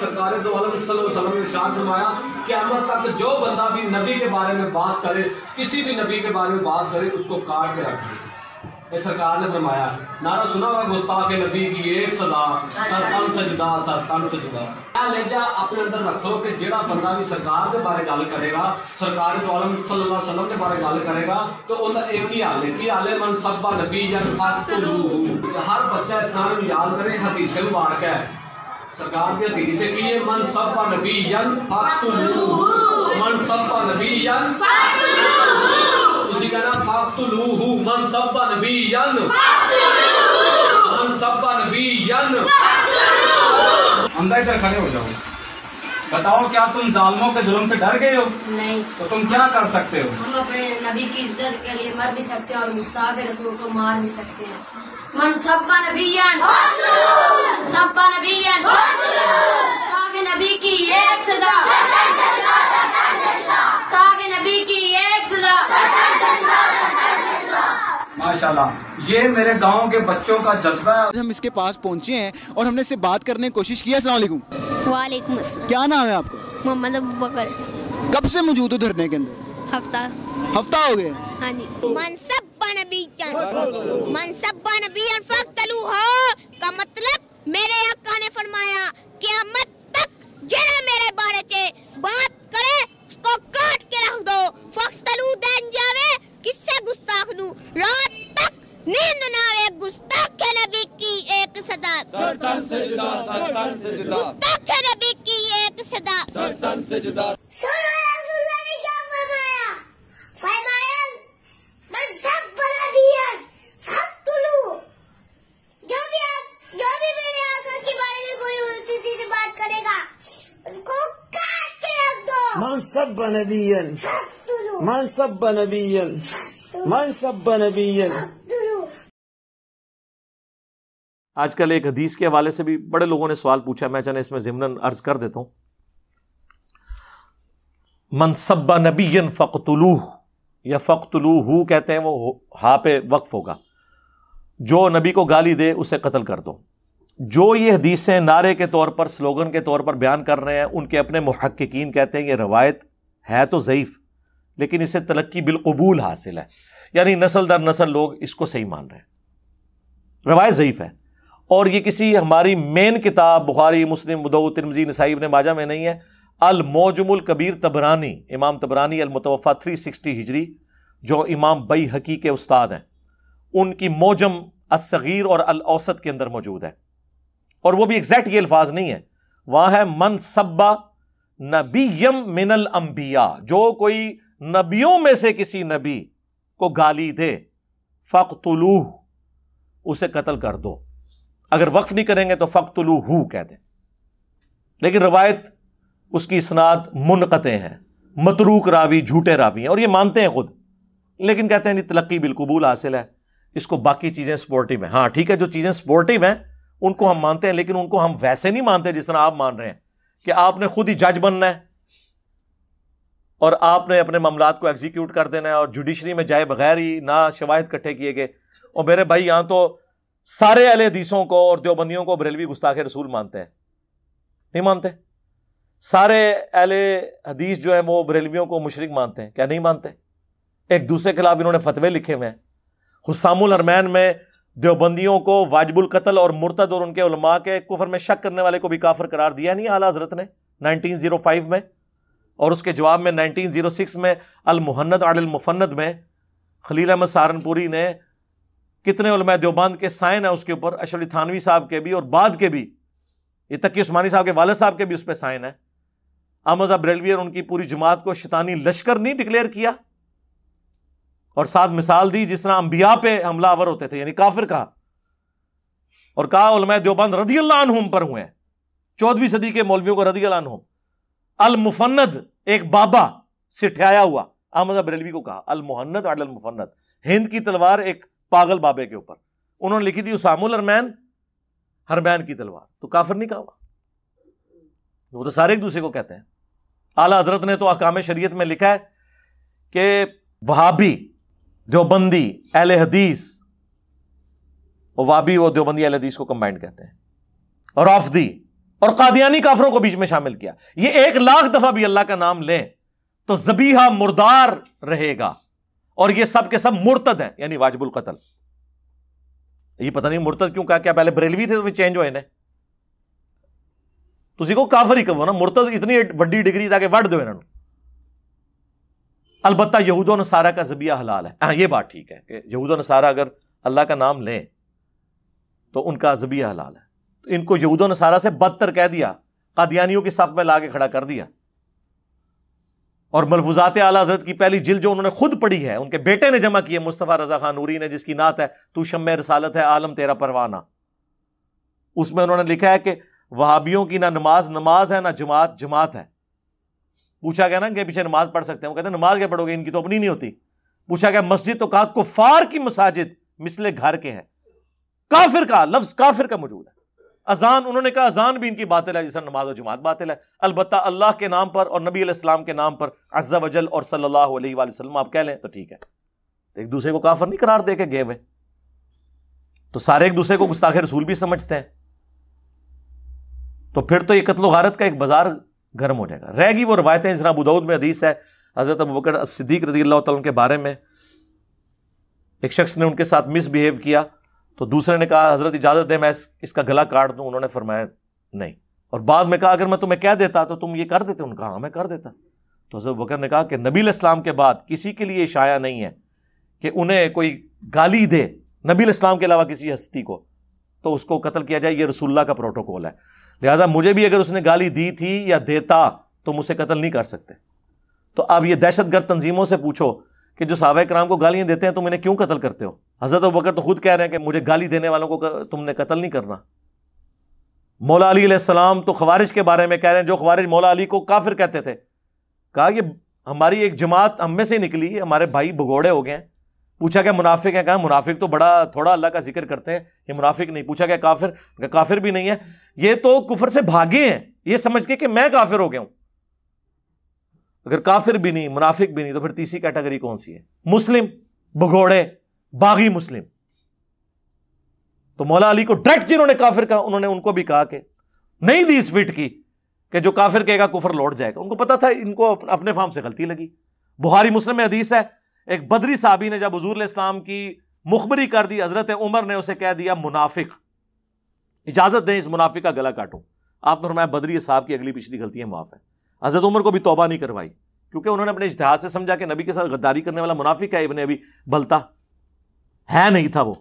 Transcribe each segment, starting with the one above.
سرکار دو عالم صلی اللہ علیہ وسلم نے ارشاد فرمایا قیامت تک جو بندہ بھی نبی کے بارے میں بات کرے، کسی بھی نبی کے بارے میں بات کرے، اس کو کاٹ کے رکھے یہ سرکار نے فرمایا، نعرہ سنا ہوا گستاخ نبی کی ایک صدا، سر تن سجدہ سر تن سجدہ کیا لہجہ اپنے اندر رکھو کہ جڑا بندہ بھی سرکار کے بارے گل کرے گا، سرکار دو عالم صلی اللہ علیہ وسلم کے بارے گل کرے گا، تو ان کا ایک ہی حال ہے۔ کی حال ہے؟ من سبا نبی یا ہر بچہ اسلام یاد کرے حدیث مبارک ہے سرکار کی حدیث ہے کہ یہ من سبا نبی ین من سبا نبی ین تسی کہنا فاقتلوہ. من سبا نبی ین من سبا نبی ین حمزہ ادھر کھڑے ہو جاؤ. بتاؤ کیا تم ظالموں کے ظلم سے ڈر گئے ہو؟ نہیں. تو تم کیا کر سکتے ہو؟ ہم اپنے نبی کی عزت کے لیے مر بھی سکتے ہیں اور مستاق رسول کو مار بھی سکتے ہیں۔ من سب کا نبی سب کا نبی کی ایک سزا. مستاق نبی کی ایک سزا. ماشاءاللہ یہ میرے گاؤں کے بچوں کا جذبہ ہے۔ ہم اس کے پاس پہنچے ہیں اور ہم نے اس سے بات کرنے کی کوشش کی السلام علیکم۔ وعلیکم السلام۔ کیا نام ہے آپ کا؟ محمد ابو بکر۔ کب سے موجود ہو دھرنے کے اندر؟ ہفتہ۔ ہفتہ ہو گیا۔ ہاں جی۔ منصب نبی منصب نبی فقتلو ہو کا مطلب میرے آقا نے فرمایا قیامت تک جڑا میرے بارے چے بات کرے اس کو کاٹ کے رکھ دو۔ فقتلو دین جاوے کس سے گستاخ نو۔ رات تک نیند نہ آوے گستاخ نبی کی ایک صدا۔ گستاخ نبی کی ایک صدا۔ منصب نبیا منصب نبیا منصب نبیا آج کل ایک حدیث کے حوالے سے بھی بڑے لوگوں نے سوال پوچھا میں چاہے اس میں ضمن عرض کر دیتا ہوں۔ منصب نبی فقتلوہ یا فقتلوہ کہتے ہیں وہ ہا پہ وقف ہوگا۔ جو نبی کو گالی دے اسے قتل کر دو۔ جو یہ حدیثیں نعرے کے طور پر، سلوگن کے طور پر بیان کر رہے ہیں، ان کے اپنے محققین کہتے ہیں یہ روایت ہے تو ضعیف، لیکن اسے تلقی بالقبول حاصل ہے۔ یعنی نسل در نسل لوگ اس کو صحیح مان رہے ہیں۔ روایت ضعیف ہے۔ اور یہ کسی ہماری مین کتاب، بخاری، مسلم مدو ترمزی نسائی، ابن ماجہ میں نہیں ہے۔ الموجم الکبیر تبرانی، امام تبرانی المتوفا 360 ہجری، جو امام بئی حقی کے استاد ہیں، ان کی موجم الصغیر اور الاوسط کے اندر موجود ہے۔ اور وہ بھی ایگزیکٹ یہ الفاظ نہیں ہے وہاں ہے من سبا نبیم من الانبیاء، جو کوئی نبیوں میں سے کسی نبی کو گالی دے فقتلوہ اسے قتل کر دو۔ اگر وقف نہیں کریں گے تو فقتلوہ کہہ دیں۔ لیکن روایت اس کی اسناد منقطع ہیں۔ متروک راوی، جھوٹے راوی ہیں اور یہ مانتے ہیں خود۔ لیکن کہتے ہیں نہیں تلقی بالقبول حاصل ہے۔ اس کو باقی چیزیں سپورٹیو ہیں۔ ہاں ٹھیک ہے، جو چیزیں سپورٹیو ہیں ان کو ہم مانتے ہیں، لیکن ان کو ہم ویسے نہیں مانتے جس طرح آپ مان رہے ہیں کہ آپ نے خود ہی جج بننا ہے اور آپ نے اپنے معاملات کو ایگزیکیوٹ کر دینا ہے اور جوڈیشری میں جائے بغیر ہی نہ شواہد کٹھے کیے گئے۔ اور میرے بھائی، یہاں تو سارے اہل حدیثوں کو اور دیوبندیوں کو بریلوی گستاخ رسول مانتے ہیں۔ نہیں مانتے؟ سارے اہل حدیث جو ہے وہ بریلویوں کو مشرق مانتے ہیں۔ کیا نہیں مانتے؟ ایک دوسرے کے خلاف انہوں نے فتوے لکھے ہوئے ہیں۔ حسام الرمین میں دیوبندیوں کو واجب القتل اور مرتد اور ان کے علماء کے کفر میں شک کرنے والے کو بھی کافر قرار دیا نہیں یعنی اعلیٰ حضرت نے نائنٹین زیرو فائیو میں اور اس کے جواب میں نائنٹین زیرو سکس میں المحنت علی المفند میں خلیل احمد سہارنپوری نے کتنے علماء دیوبند کے سائن ہیں اس کے اوپر اشرف تھانوی صاحب کے بھی اور بعد کے بھی یہ تک کہ عثمانی صاحب کے والد صاحب کے بھی اس پہ سائن ہے احمد بریلوی اور ان کی پوری جماعت کو شیطانی لشکر نہیں ڈکلیئر کیا۔ اور ساتھ مثال دی جس طرح انبیاء پہ حملہ آور ہوتے تھے یعنی کافر کہا۔ اور کہا علماء دیوبند رضی اللہ عنہم پر ہوئے چودہویں صدی کے مولویوں کو رضی اللہ عنہم۔ المفند ایک بابا سے ٹھہایا ہوا، احمد بریلوی کو کہا۔ المحنت علی المفند۔ ہند کی تلوار ایک پاگل بابے کے اوپر۔ انہوں نے لکھی تھی اسام الرمین ہرمین کی تلوار۔ تو کافر نہیں کہا ہوا۔ وہ تو سارے ایک دوسرے کو کہتے ہیں۔ اعلیٰ حضرت نے تو احکام شریعت میں لکھا ہے کہ وہابی دیوبندی، اہل حدیث۔ وابی و دیوبندی، اہل حدیث کو کمبائنڈ کہتے ہیں۔ اور آف دی اور قادیانی کافروں کو بیچ میں شامل کیا۔ یہ ایک لاکھ دفعہ بھی اللہ کا نام لیں تو زبیحہ مردار رہے گا۔ اور یہ سب کے سب مرتد ہیں یعنی واجب القتل۔ یہ پتہ نہیں مرتد کیوں کہا کیا پہلے بریلوی تھے تو چینج ہوئے تھی کو کافر ہی کہو نا، مرتد اتنی وڈی ڈگری تھا کہ وڈ دو انہوں البتہ یہود و نصارہ کا زبیہ حلال ہے۔ ہاں یہ بات ٹھیک ہے کہ یہود و نصارہ اگر اللہ کا نام لیں تو ان کا زبیہ حلال ہے۔ تو ان کو یہود و نصارہ سے بدتر کہہ دیا، قادیانیوں کی صف میں لا کے کھڑا کر دیا۔ اور ملفوظات اعلیٰ حضرت کی پہلی جلد جو انہوں نے خود پڑھی ہے، ان کے بیٹے نے جمع کی ہے، مصطفیٰ رضا خان نوری نے جس کی نعت ہے، تو شم رسالت ہے، عالم تیرا پروانہ۔ اس میں انہوں نے لکھا ہے کہ وہابیوں کی نہ نماز نماز ہے، نہ جماعت جماعت ہے۔ پوچھا گیا نا کہ پیچھے نماز پڑھ سکتے ہیں۔ وہ کہتے ہیں نماز کیا پڑھو گے، ان کی تو اپنی نہیں ہوتی۔ پوچھا گیا مسجد تو کہا، کفار کی مساجد مسلے گھر کے ہیں۔ کافر کا لفظ کافر کا موجود ہے۔ اذان، انہوں نے کہا اذان بھی ان کی باطل ہے جیسا نماز و جماعت باطل ہے۔ البتہ اللہ کے نام پر اور نبی علیہ السلام کے نام پر عز و جل اور صلی اللہ علیہ وآلہ وسلم آپ کہہ لیں تو ٹھیک ہے۔ ایک دوسرے کو کافر نہیں قرار دے کے گئے ہوئے۔ تو سارے ایک دوسرے کو گستاخ رسول بھی سمجھتے ہیں۔ تو پھر تو یہ قتل و غارت کا ایک بازار گرم ہو جائے گا۔ رہ گی وہ روایتیں، جناب ابودود میں حدیث ہے، حضرت بکر صدیق رضی اللہ تعالیٰ کے بارے میں۔ ایک شخص نے ان کے ساتھ مس بہیو کیا، تو دوسرے نے کہا، حضرت اجازت دے، میں اس کا گلا کاٹ دوں۔ انہوں نے فرمایا، نہیں۔ اور بعد میں کہا، اگر میں تمہیں کہہ دیتا تو تم یہ کر دیتے۔ ان کہا ہاں میں کر دیتا۔ تو حضرت بکر نے کہا کہ نبی الاسلام کے بعد کسی کے لیے شایا نہیں ہے کہ انہیں کوئی گالی دے۔ نبی الاسلام کے علاوہ کسی ہستی کو۔ تو اس کو قتل کیا جائے، یہ رسول اللہ کا پروٹوکول ہے۔ لہٰذا مجھے بھی اگر اس نے گالی دی تھی یا دیتا تو مجھ سے قتل نہیں کر سکتے۔ تو اب یہ دہشت گرد تنظیموں سے پوچھو کہ جو صحابہ کرام کو گالیاں دیتے ہیں تم انہیں کیوں قتل کرتے ہو؟ حضرت بکر تو خود کہہ رہے ہیں کہ مجھے گالی دینے والوں کو تم نے قتل نہیں کرنا۔ مولا علی علیہ السلام تو خوارج کے بارے میں کہہ رہے ہیں، جو خوارج مولا علی کو کافر کہتے تھے۔ کہا یہ ہماری ایک جماعت ہم میں سے نکلی، ہمارے بھائی بگوڑے ہو گئے ہیں۔ پوچھا کہ منافق ہے کہا منافق تو بڑا تھوڑا اللہ کا ذکر کرتے ہیں یہ منافق نہیں۔ پوچھا کہ کافر کہ کافر بھی نہیں ہے؟ یہ تو کفر سے بھاگے ہیں۔ یہ سمجھ کے کہ میں کافر ہو گیا ہوں۔ اگر کافر بھی نہیں، منافق بھی نہیں، تو پھر تیسری کیٹیگری کون سی ہے؟ مسلم بگوڑے باغی مسلم۔ تو مولا علی کو ڈائریکٹ جنہوں نے کافر کہا، انہوں نے ان کو بھی کہا کہ نہیں دی اس فٹ کی کہ جو کافر کہے گا کفر لوٹ جائے گا۔ ان کو پتا تھا، ان کو اپنے فارم سے غلطی لگی۔ بہاری مسلم میں حدیث ہے ایک بدری صحابی نے جب حضور علیہ السلام کی مخبری کر دی، حضرت عمر نے اسے کہہ دیا، منافق، اجازت دیں اس منافق کا گلا کاٹوں۔ آپ نے فرمایا، بدری صاحب کی اگلی پچھلی غلطیاں معاف ہیں حضرت عمر کو بھی توبہ نہیں کروائی، کیونکہ انہوں نے اپنے اشتہار سے سمجھا کہ نبی کے ساتھ غداری کرنے والا منافق ہے، ابن ابھی بلتا۔ ہے نہیں تھا وہ۔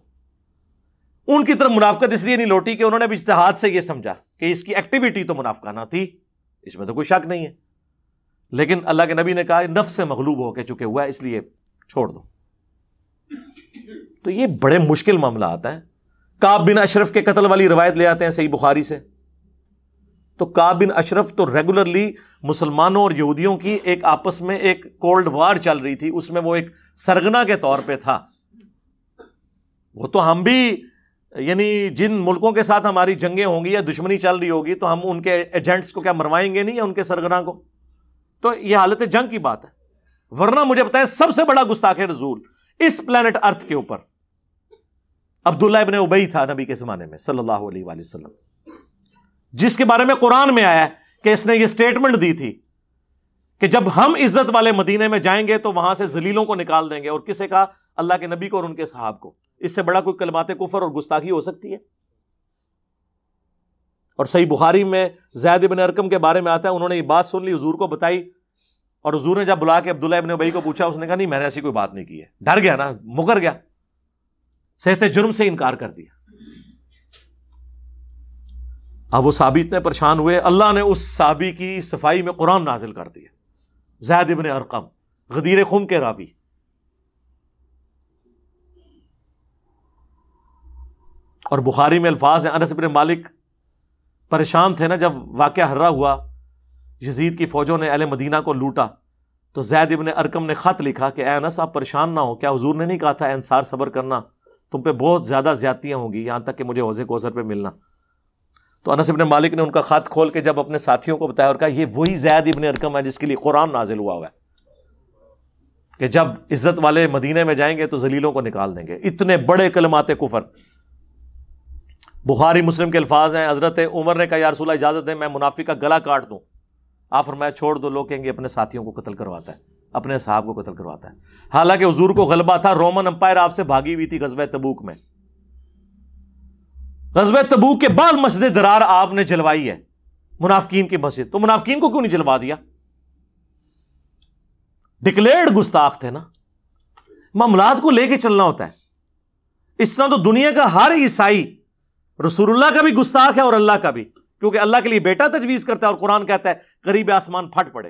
ان کی طرف منافقت اس لیے نہیں لوٹی کہ انہوں نے اشتہاد سے یہ سمجھا کہ اس کی ایکٹیویٹی تو منافقانہ تھی، اس میں تو کوئی شک نہیں ہے۔ لیکن اللہ کے نبی نے کہا، نفس سے مغلوب ہو کے چکے ہوا ہے، اس لیے چھوڑ دو۔ تو یہ بڑے مشکل معاملہ آتا ہے کاب بن اشرف کے قتل والی روایت لے آتے ہیں صحیح بخاری سے۔ تو کاب بن اشرف تو ریگولرلی مسلمانوں اور یہودیوں کی ایک آپس میں ایک کولڈ وار چل رہی تھی۔ اس میں وہ ایک سرگنا کے طور پہ تھا۔ وہ تو ہم بھی یعنی جن ملکوں کے ساتھ ہماری جنگیں ہوں گی یا دشمنی چل رہی ہوگی تو ہم ان کے ایجنٹس کو کیا مروائیں گے نہیں یا ان کے سرگنا کو؟ تو یہ حالت جنگ کی بات ہے۔ ورنہ مجھے بتائیں سب سے بڑا گستاخ رضول اس پلانٹ ارتھ کے اوپر۔ عبداللہ ابن ابئی تھا نبی کے زمانے میں، صلی اللہ علیہ وآلہ وسلم۔ جس کے بارے میں قرآن میں آیا کہ اس نے یہ اسٹیٹمنٹ دی تھی کہ جب ہم عزت والے مدینے میں جائیں گے تو وہاں سے زلیلوں کو نکال دیں گے۔ اور کسے کہا اللہ کے نبی کو اور ان کے صحاب کو۔ اس سے بڑا کوئی کلمات کفر اور گستاخی ہو سکتی ہے؟ اور صحیح بخاری میں زید ابن ارکم کے بارے میں آتا ہے، انہوں نے یہ بات سن لی، حضور کو بتائی اور حضور نے جب بلا کے عبداللہ ابن ابئی کو پوچھا، اس نے کہا، نہیں، میں نے ایسی کوئی بات نہیں کی ہے۔ ڈر گیا نا، مکر گیا۔ صحت جرم سے انکار کر دیا۔ اب وہ صحابی اتنے پریشان ہوئے۔ اللہ نے اس صحابی کی صفائی میں قرآن نازل کر دیا زید ابن ارقم، غدیر خم کے راوی۔ اور بخاری میں الفاظ ہیں۔ انس ابن مالک پریشان تھے نا، جب واقعہ ہررا ہوا۔ یزید کی فوجوں نے اہل مدینہ کو لوٹا۔ تو زید ابن ارکم نے خط لکھا کہ اے انس، آپ پریشان نہ ہو۔ کیا حضور نے نہیں کہا تھا انصار صبر کرنا؟ تم پہ بہت زیادہ زیادتیاں ہوں گی، یہاں تک کہ مجھے حوضے کوثر پہ ملنا۔ تو انس ابن مالک نے ان کا خط کھول کے جب اپنے ساتھیوں کو بتایا اور کہا، یہ وہی زید ابن ارکم ہے جس کے لیے قرآن نازل ہوا ہوا ہے۔ کہ جب عزت والے مدینے میں جائیں گے تو زلیلوں کو نکال دیں گے۔ اتنے بڑے کلمات کفر۔ بخاری مسلم کے الفاظ ہیں، حضرت عمر نے کہا، یا رسول اللہ، اجازت دیں، میں منافق کا گلا کاٹ دوں۔ آپ فرمایا چھوڑ دو، لوگ کہیں گے اپنے ساتھیوں کو قتل کرواتا ہے، اپنے صاحب کو قتل کرواتا ہے۔ حالانکہ حضور کو غلبہ تھا، رومن امپائر آپ سے بھاگی ہوئی تھی غزوہ تبوک میں۔ غزوہ تبوک کے بعد مسجد درار آپ نے جلوائی ہے، منافقین کی مسجد۔ تو منافقین کو کیوں نہیں جلوا دیا؟ ڈکلیئرڈ گستاخ تھے نا۔ معاملات کو لے کے چلنا ہوتا ہے۔ اس طرح تو دنیا کا ہر عیسائی رسول اللہ کا بھی گستاخ ہے اور اللہ کا بھی۔ کیونکہ اللہ کے لیے بیٹا تجویز کرتا ہے اور قرآن کہتا ہے قریب آسمان پھٹ پڑے۔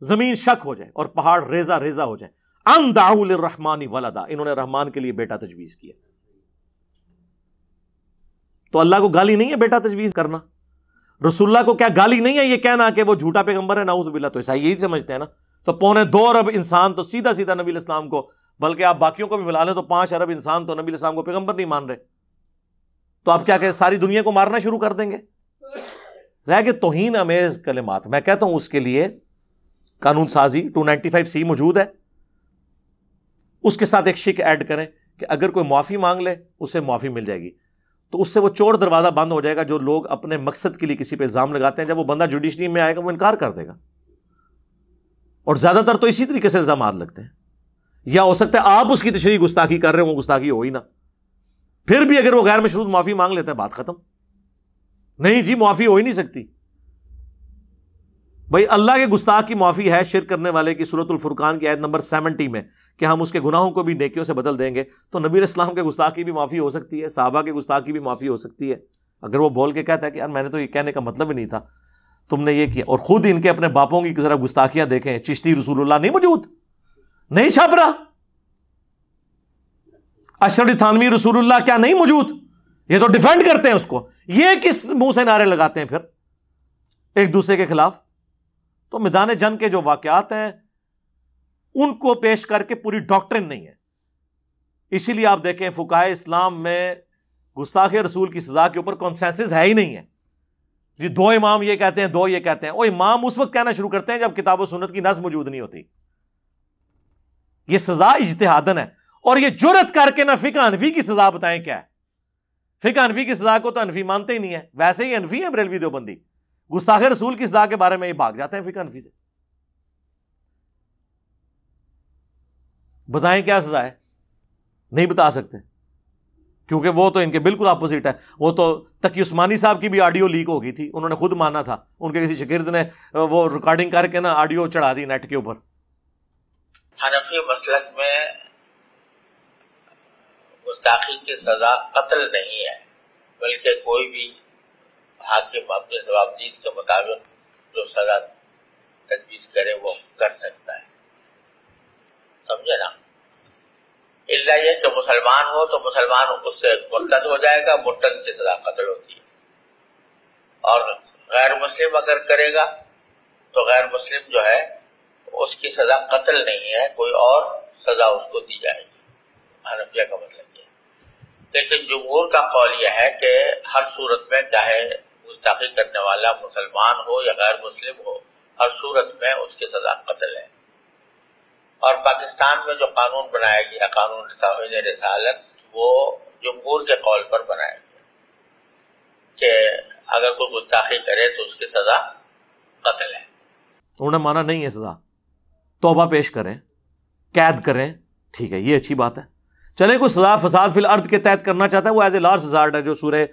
زمین شک ہو جائے اور پہاڑ ریزا ریزا ہو جائے۔ ان داول رحمانی ولدا، انہوں نے رحمان کے لیے بیٹا تجویز کیا۔ تو اللہ کو گالی نہیں ہے بیٹا تجویز کرنا۔ رسول اللہ کو کیا گالی نہیں ہے یہ کہنا کہ وہ جھوٹا پیغمبر ہے ناؤز باللہ۔ تو ایسا یہی سمجھتے ہیں نا۔ تو پونے دو ارب انسان تو سیدھا سیدھا نبی الاسلام کو، بلکہ آپ باقیوں کو بھی ملا لیں تو پانچ ارب انسان تو نبی الاسلام کو پیغمبر نہیں مان رہے۔ تو آپ کیا کہ ساری دنیا کو مارنا شروع کر دیں گے؟ رہ کے توہین امیز کلمات۔ میں کہتا ہوں اس کے لیے قانون سازی ٹو نائنٹی فائیو سی موجود ہے۔ اس کے ساتھ ایک شک ایڈ کریں کہ اگر کوئی معافی مانگ لے، اسے معافی مل جائے گی۔ تو اس سے وہ چور دروازہ بند ہو جائے گا جو لوگ اپنے مقصد کے لیے کسی پہ الزام لگاتے ہیں۔ جب وہ بندہ جوڈیشری میں آئے گا، وہ انکار کر دے گا۔ اور زیادہ تر تو اسی طریقے سے الزامات لگتے ہیں۔ یا ہو سکتا ہے آپ اس کی تشریح گستاخی کر رہے ہوں، گستاخی ہو ہی نہ۔ پھر بھی اگر وہ غیر مشروط معافی مانگ لیتا ہے، بات ختم۔ نہیں جی معافی ہو ہی نہیں سکتی۔ بھائی، اللہ کے گستاخ کی معافی ہے شرک کرنے والے کی صورت الفرقان کی عید نمبر سیونٹی میں، کہ ہم اس کے گناہوں کو بھی نیکیوں سے بدل دیں گے۔ تو نبی اسلام کے گستاخ کی بھی معافی ہو سکتی ہے، صحابہ کے گستاخ کی بھی معافی ہو سکتی ہے۔ اگر وہ بول کے کہتا ہے کہ یار، میں نے تو یہ کہنے کا مطلب ہی نہیں تھا، تم نے یہ کیا۔ اور خود ان کے اپنے باپوں کی ذرا گستاخیاں دیکھیں، چشتی رسول اللہ، نہیں موجود؟ نہیں چھاپ رہا۔ اشرف تھانوی رسول اللہ کیا نہیں موجود؟ یہ تو ڈیفینڈ کرتے ہیں اس کو۔ یہ کس منہ سے نعرے لگاتے ہیں پھر؟ ایک دوسرے کے خلاف۔ تو میدان جنگ کے جو واقعات ہیں، ان کو پیش کر کے پوری ڈاکٹرن نہیں ہے۔ اسی لیے آپ دیکھیں فکائے اسلام میں گستاخ رسول کی سزا کے اوپر کانسینسز ہے ہی نہیں ہے۔ جی دو امام یہ کہتے ہیں، دو یہ کہتے ہیں۔ وہ امام اس وقت کہنا شروع کرتے ہیں جب کتاب و سنت کی نظم موجود نہیں ہوتی۔ یہ سزا اجتہادن ہے۔ اور یہ جرت کر کے نہ فقہ انفی کی سزا بتائیں کیا ہے؟ فقہ انفی کی سزا کو تو انفی مانتے ہی نہیں ہے ویسے ہی انفی ہے بریلوی دیوبندی۔ گستاخ رسول کی سزا کے بارے میں یہ بھاگ جاتے ہیں فقہ انفی سے۔ بتائیں کیا سزا ہے؟ نہیں بتا سکتے۔ کیونکہ وہ تو ان کے بالکل اپوزٹ ہے وہ تو تقی عثمانی صاحب کی بھی آڈیو لیک ہو گئی تھی۔ انہوں نے خود مانا تھا۔ ان کے کسی شگرد نے وہ ریکارڈنگ کر کے نا آڈیو چڑھا دی نیٹ کے اوپر۔ حنفی مسلک میں گستاخی کی سزا قتل نہیں ہے، بلکہ کوئی بھی حاکم اپنے ضوابطین کے مطابق جو سزا تجویز کرے وہ کر سکتا ہے۔ سمجھے نا؟ اللہ یہ کہ مسلمان ہو تو مسلمان اس سے مرتد ہو جائے گا، مرتد کی سزا قتل ہوتی ہے۔ اور غیر مسلم اگر کرے گا تو غیر مسلم جو ہے، اس کی سزا قتل نہیں ہے، کوئی اور سزا اس کو دی جائے گی۔ حنفیہ کا مطلب یہ لیکن جمہور کا قول یہ ہے کہ ہر صورت میں چاہے گستاخی کرنے والا مسلمان ہو یا غیر مسلم ہو، ہر صورت میں اس کی سزا قتل ہے۔ اور پاکستان میں جو قانون بنایا گیا، قانون توہین رسالت، وہ جمہور کے قول پر بنایا گیا۔ کہ اگر کوئی گستاخی کرے تو اس کی سزا قتل ہے۔ انہوں نے مانا نہیں ہے سزا۔ توبہ پیش کریں، قید کریں، ٹھیک ہے، یہ اچھی بات ہے۔ چلے، کوئی سزا، فساد فی الارض کے تحت کرنا چاہتا ہے، وہ ایز اے لارج ہزارڈ ہے جو سورہ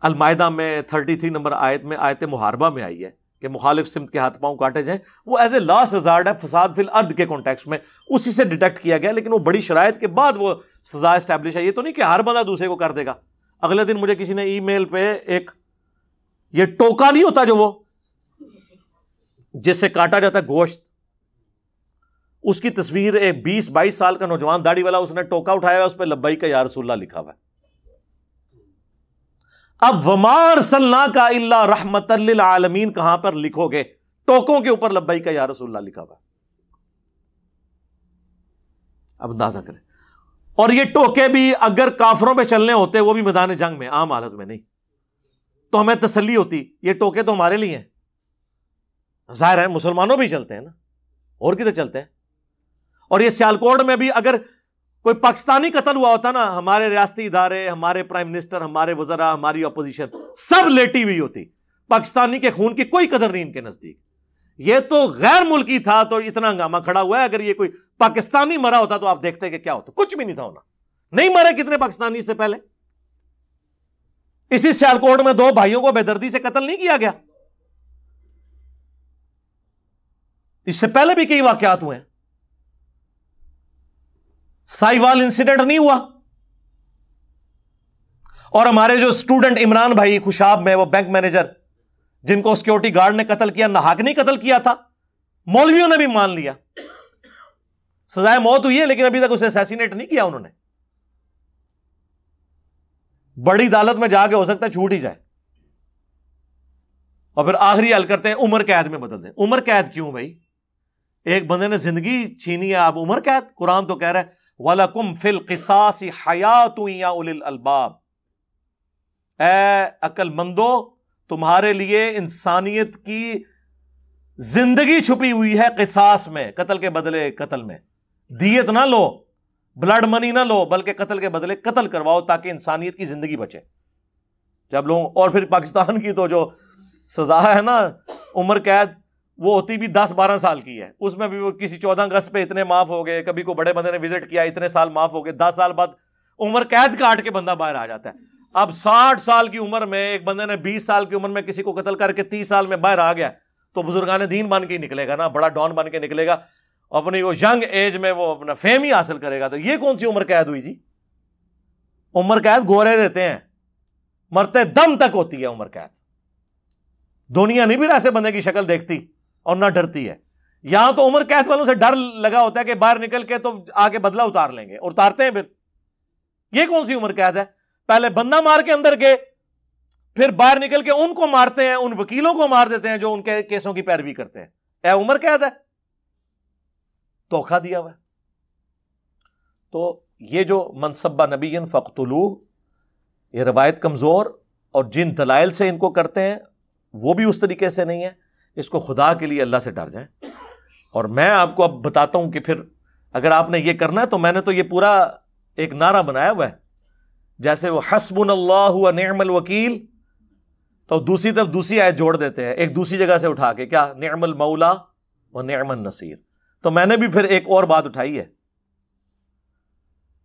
المائدہ میں تھرٹی تھری نمبر آیت میں، آیت محاربہ میں آئی ہے کہ مخالف سمت کے ہاتھ پاؤں کاٹے جائیں۔ وہ ایز اے لاسٹ ہزارڈ ہے، فساد فی الارض کے کانٹیکس میں، اسی سے ڈیٹیکٹ کیا گیا، لیکن وہ بڑی شرائط کے بعد وہ سزا اسٹیبلش ہے۔ یہ تو نہیں کہ ہر بندہ دوسرے کو کر دے گا۔ اگلے دن مجھے کسی نے ای میل پہ ایک، یہ ٹوکا نہیں ہوتا جو وہ، جس سے کاٹا جاتا ہے گوشت۔ اس کی تصویر ایک بیس بائیس سال کا نوجوان داڑھی والا اس نے ٹوکا اٹھایا ہوا اس پہ لبئی کا یا رسول اللہ لکھا ہوا ہے۔ اب ومار سلنا کا اللہ رحمت للعالمین، کہاں پر لکھو گے؟ ٹوکوں کے اوپر لبئی کا یا رسول اللہ لکھا ہوا ہے۔ اب اندازہ کریں۔ اور یہ ٹوکے بھی اگر کافروں پہ چلنے ہوتے، وہ بھی میدان جنگ میں، عام حالت میں نہیں۔ تو ہمیں تسلی ہوتی، یہ ٹوکے تو ہمارے لیے ہیں۔ ظاہر ہے، مسلمانوں بھی چلتے ہیں نا۔ اور کدھر چلتے ہیں؟ اور یہ سیالکوٹ میں بھی اگر کوئی پاکستانی قتل ہوا ہوتا نا، ہمارے ریاستی ادارے، ہمارے پرائم منسٹر، ہمارے وزراء، ہماری اپوزیشن، سب لیٹی ہوئی ہوتی۔ پاکستانی کے خون کی کوئی قدر نہیں ان کے نزدیک۔ یہ تو غیر ملکی تھا تو اتنا ہنگامہ کھڑا ہوا ہے۔ اگر یہ کوئی پاکستانی مرا ہوتا تو آپ دیکھتے کہ کیا ہوتا۔ کچھ بھی نہیں تھا ہونا۔ نہیں مرے کتنے پاکستانی سے پہلے؟ اسی سیالکوٹ میں دو بھائیوں کو بے دردی سے قتل نہیں کیا گیا۔ اس سے پہلے بھی کئی واقعات ہوئے ہیں۔ سائی وال انسیڈنٹ نہیں ہوا۔ اور ہمارے جو اسٹوڈنٹ عمران بھائی خوشاب، میں وہ بینک مینیجر جن کو سیکورٹی گارڈ نے قتل کیا نہاک نہیں قتل کیا تھا، مولویوں نے بھی مان لیا۔ سزائے موت ہوئی ہے، لیکن ابھی تک اسے اسیسینیٹ نہیں کیا انہوں نے۔ بڑی عدالت میں جا کے ہو سکتا ہے چھوٹ ہی جائے۔ اور پھر آخری حل کرتے ہیں، عمر قید میں بدل دیں۔ عمر قید کیوں بھائی؟ ایک بندے نے زندگی چھینی ہے، آپ عمر قید، قرآن تو کہہ رہے وَلَكُمْ فِي الْقِسَاسِ حَيَاتُ يَا اُلِ الْأَلْبَابِ۔ اے عقل مندو تمہارے لیے انسانیت کی زندگی چھپی ہوئی ہے قصاص میں، قتل کے بدلے قتل میں۔ دیت نہ لو، بلڈ منی نہ لو، بلکہ قتل کے بدلے قتل کرواؤ تاکہ انسانیت کی زندگی بچے۔ جب لوگ اور پھر پاکستان کی تو جو سزا ہے نا، عمر قید وہ ہوتی بھی دس بارہ سال کی ہے۔ اس میں بھی وہ کسی چودہ اگست پہ اتنے معاف ہو گئے، کبھی کو بڑے بندے نے وزٹ کیا، اتنے سال معاف ہو گئے، دس سال بعد عمر قید کاٹ کے بندہ باہر آ جاتا ہے۔ اب ساٹھ سال کی عمر میں ایک بندے نے بیس سال کی عمر میں کسی کو قتل کر کے تیس سال میں باہر آ گیا، تو بزرگان دین بن کے ہی نکلے گا نا، بڑا ڈان بن کے نکلے گا۔ اپنی وہ ینگ ایج میں وہ اپنا فیم ہی حاصل کرے گا۔ تو یہ کون سی عمر قید ہوئی جی؟ عمر قید گورے دیتے ہیں۔ مرتے دم تک ہوتی ہے عمر قید۔ دنیا نہیں بھی ایسے بندے کی شکل دیکھتی۔ اور نہ ڈرتی ہے۔ یہاں تو عمر قید والوں سے ڈر لگا ہوتا ہے کہ باہر نکل کے تو آگے بدلا اتار لیں گے۔ اور اتارتے ہیں پھر۔ یہ کون سی عمر قید ہے؟ پہلے بندہ مار کے اندر گئے، پھر باہر نکل کے ان کو مارتے ہیں، ان وکیلوں کو مار دیتے ہیں جو ان کے کیسوں کی پیروی کرتے ہیں۔ اے عمر قید ہے۔ دھوکھا دیا ہوا تو یہ جو منصبہ نبی فختلو یہ روایت کمزور اور جن دلائل سے ان کو کرتے ہیں، وہ بھی اس طریقے سے نہیں ہے۔ اس کو خدا کے لیے اللہ سے ڈر جائیں۔ اور میں آپ کو اب بتاتا ہوں کہ پھر اگر آپ نے یہ کرنا ہے تو میں نے تو یہ پورا ایک نعرہ بنایا ہوا ہے۔ جیسے وہ حسب اللہ نعم الوکیل، تو دوسری طرف دوسری آیت جوڑ دیتے ہیں، ایک دوسری جگہ سے اٹھا کے، کیا؟ نعم المولا و نعم النصیر۔ تو میں نے بھی پھر ایک اور بات اٹھائی ہے۔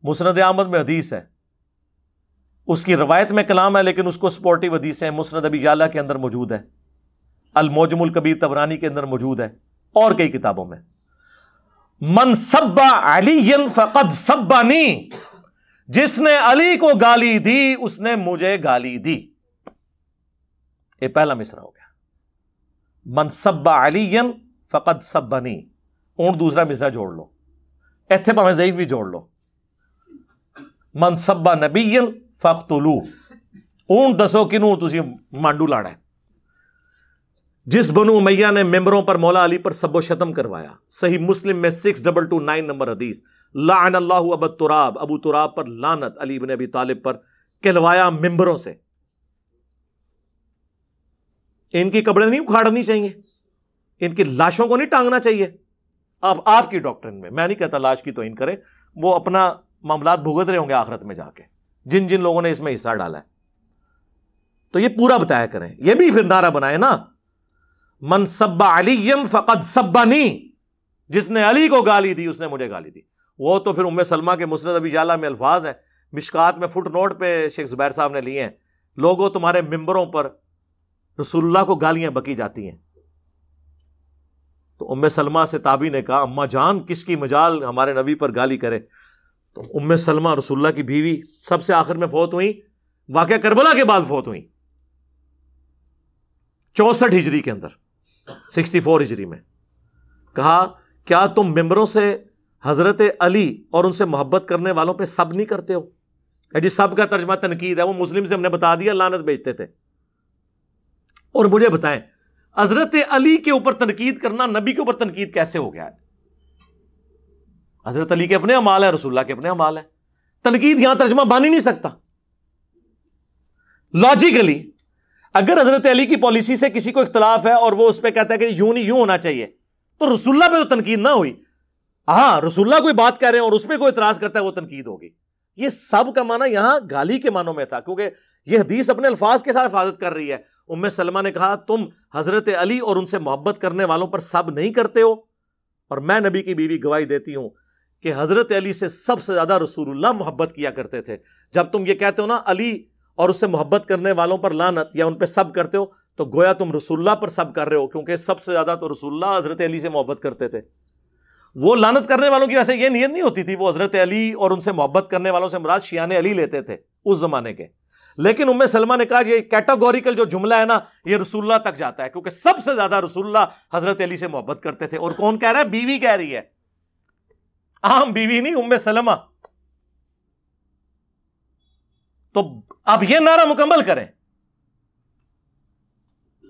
مسند احمد میں حدیث ہے۔ اس کی روایت میں کلام ہے لیکن اس کو سپورٹیو حدیث ہے مسند ابی جالا کے اندر موجود ہے۔ الموجم الکبیر تبرانی کے اندر موجود ہے، اور کئی کتابوں میں۔ من سبا علی فقد سبانی جس نے علی کو گالی دی، اس نے مجھے گالی دی۔ یہ پہلا مصرا ہو گیا۔ من سبا علی فقد سبانی اون دوسرا مصرا جوڑ لو۔ ایتھے پہ ضعیف بھی جوڑ لو۔ من سبا نبی فخت اون دسو کنو تھی مانڈو لاڑا ہے۔ جس بنو میاں نے ممبروں پر مولا علی پر سب و شتم کروایا۔ صحیح مسلم میں six double two nine number حدیث، لعن اللہ ابو تراب ابو تراب پر لانت علی بن ابی طالب پر کہلوایا ممبروں سے۔ ان کی کپڑے نہیں اکھاڑنی چاہیے۔ ان کی لاشوں کو نہیں ٹانگنا چاہیے۔ اب آپ کی ڈاکٹر میں میں نہیں کہتا لاش کی تو ان کرے وہ اپنا معاملات بھگت رہے ہوں گے آخرت میں جا کے۔ جن جن لوگوں نے اس میں حصہ ڈالا ہے۔ تو یہ پورا بتایا کریں، یہ بھی پھر نعرہ بنائے نا۔ من سبا علی فقد سبانی جس نے علی کو گالی دی، اس نے مجھے گالی دی۔ وہ تو پھر ام سلمہ کے مسرت ابی جالا میں الفاظ ہیں۔ مشکات میں فٹ نوٹ پہ شیخ زبیر صاحب نے لیے ہیں۔ لوگوں تمہارے ممبروں پر رسول اللہ کو گالیاں بکی جاتی ہیں۔ تو ام سلمہ سے تابی نے کہا اما جان، کس کی مجال ہمارے نبی پر گالی کرے؟ تو ام سلمہ رسول اللہ کی بیوی سب سے آخر میں فوت ہوئی واقعہ کربلا کے بعد فوت ہوئی چونسٹھ ہجری کے اندر۔ سکسٹی فور ہجری میں۔ کہا، کیا تم ممبروں سے حضرت علی اور ان سے محبت کرنے والوں پہ سب نہیں کرتے ہو؟ جی سب کا ترجمہ تنقید ہے، وہ مسلم سے ہم نے بتا دیا لانت بیچتے تھے۔ اور مجھے بتائیں، حضرت علی کے اوپر تنقید کرنا نبی کے اوپر تنقید کیسے ہو گیا ہے؟ حضرت علی کے اپنے امال ہے رسول اللہ کے اپنے امال ہے تنقید یہاں ترجمہ بن ہی نہیں سکتا۔ لاجیکلی اگر حضرت علی کی پالیسی سے کسی کو اختلاف ہے اور وہ اس پہ کہتا ہے کہ یوں نہیں، یوں ہونا چاہیے، تو رسول اللہ پہ تو تنقید نہ ہوئی۔ ہاں رسول اللہ کوئی بات کہہ رہے ہیں اور اس پہ کوئی اعتراض کرتا ہے، وہ تنقید ہوگی۔ یہ سب کا معنی یہاں گالی کے معنوں میں تھا، کیونکہ یہ حدیث اپنے الفاظ کے ساتھ حفاظت کر رہی ہے۔ ام سلمہ نے کہا، تم حضرت علی اور ان سے محبت کرنے والوں پر سب نہیں کرتے ہو۔ اور میں نبی کی بیوی گواہی دیتی ہوں کہ حضرت علی سے سب سے زیادہ رسول اللہ محبت کیا کرتے تھے۔ جب تم یہ کہتے ہو نا، علی اور اس سے محبت کرنے والوں پر لانت یا ان پہ سب کرتے ہو، تو گویا تم رسول اللہ پر سب کر رہے ہو، کیونکہ سب سے زیادہ تو رسول اللہ حضرت علی سے محبت کرتے تھے۔ وہ لانت کرنے والوں کی ویسے یہ نیت نہیں ہوتی تھی، وہ حضرت علی اور ان سے محبت کرنے والوں سے مراد شیان علی لیتے تھے اس زمانے کے۔ لیکن ام سلمہ نے کہا یہ کیٹاگوریکل جو جملہ ہے نا، یہ رسول اللہ تک جاتا ہے، کیونکہ سب سے زیادہ رسول اللہ حضرت علی سے محبت کرتے تھے۔ اور کون کہہ رہا ہے؟ بیوی کہہ رہی ہے۔ عام بیوی نہیں، ام سلمہ۔ تو اب یہ نعرہ مکمل کریں۔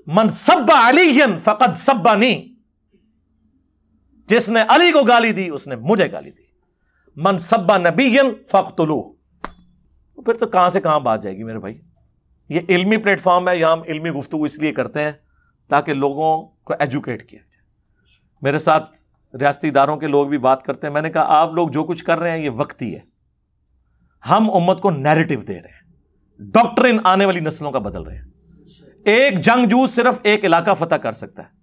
من سب علی فقط سبا نہیں جس نے علی کو گالی دی، اس نے مجھے گالی دی۔ من سبا نبی فخت پھر تو کہاں سے کہاں بات جائے گی میرے بھائی؟ یہ علمی پلیٹ فارم ہے، یہاں ہم علمی گفتگو اس لیے کرتے ہیں تاکہ لوگوں کو ایجوکیٹ کیا جائے۔ میرے ساتھ ریاستی اداروں کے لوگ بھی بات کرتے ہیں۔ میں نے کہا آپ لوگ جو کچھ کر رہے ہیں، یہ وقتی ہے۔ ہم امت کو نیریٹو دے رہے ہیں۔ ڈاکٹرن آنے والی نسلوں کا بدل رہے ہیں۔ ایک جنگ جو صرف ایک علاقہ فتح کر سکتا ہے۔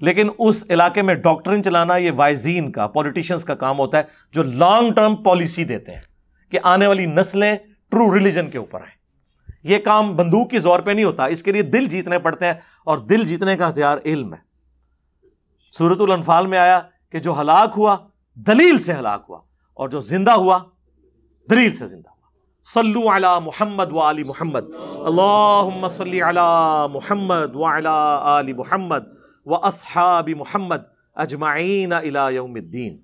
لیکن اس علاقے میں ڈاکٹرن چلانا یہ وائزین کا پولیٹیشنس کا کام ہوتا ہے جو لانگ ٹرم پالیسی دیتے ہیں کہ آنے والی نسلیں ٹرو ریلیجن کے اوپر آئیں۔ یہ کام بندوق کی زور پہ نہیں ہوتا، اس کے لیے دل جیتنے پڑتے ہیں اور دل جیتنے کا ہتھیار علم ہے۔ سورت الانفال میں آیا کہ جو ہلاک ہوا، دلیل سے ہلاک ہوا اور جو زندہ ہوا دلیل سے زندہ ہوا۔ صلو علی محمد و علی محمد۔ اللہم صلی علی محمد و علی آل محمد و اصحاب محمد اجمعین الى یوم الدین۔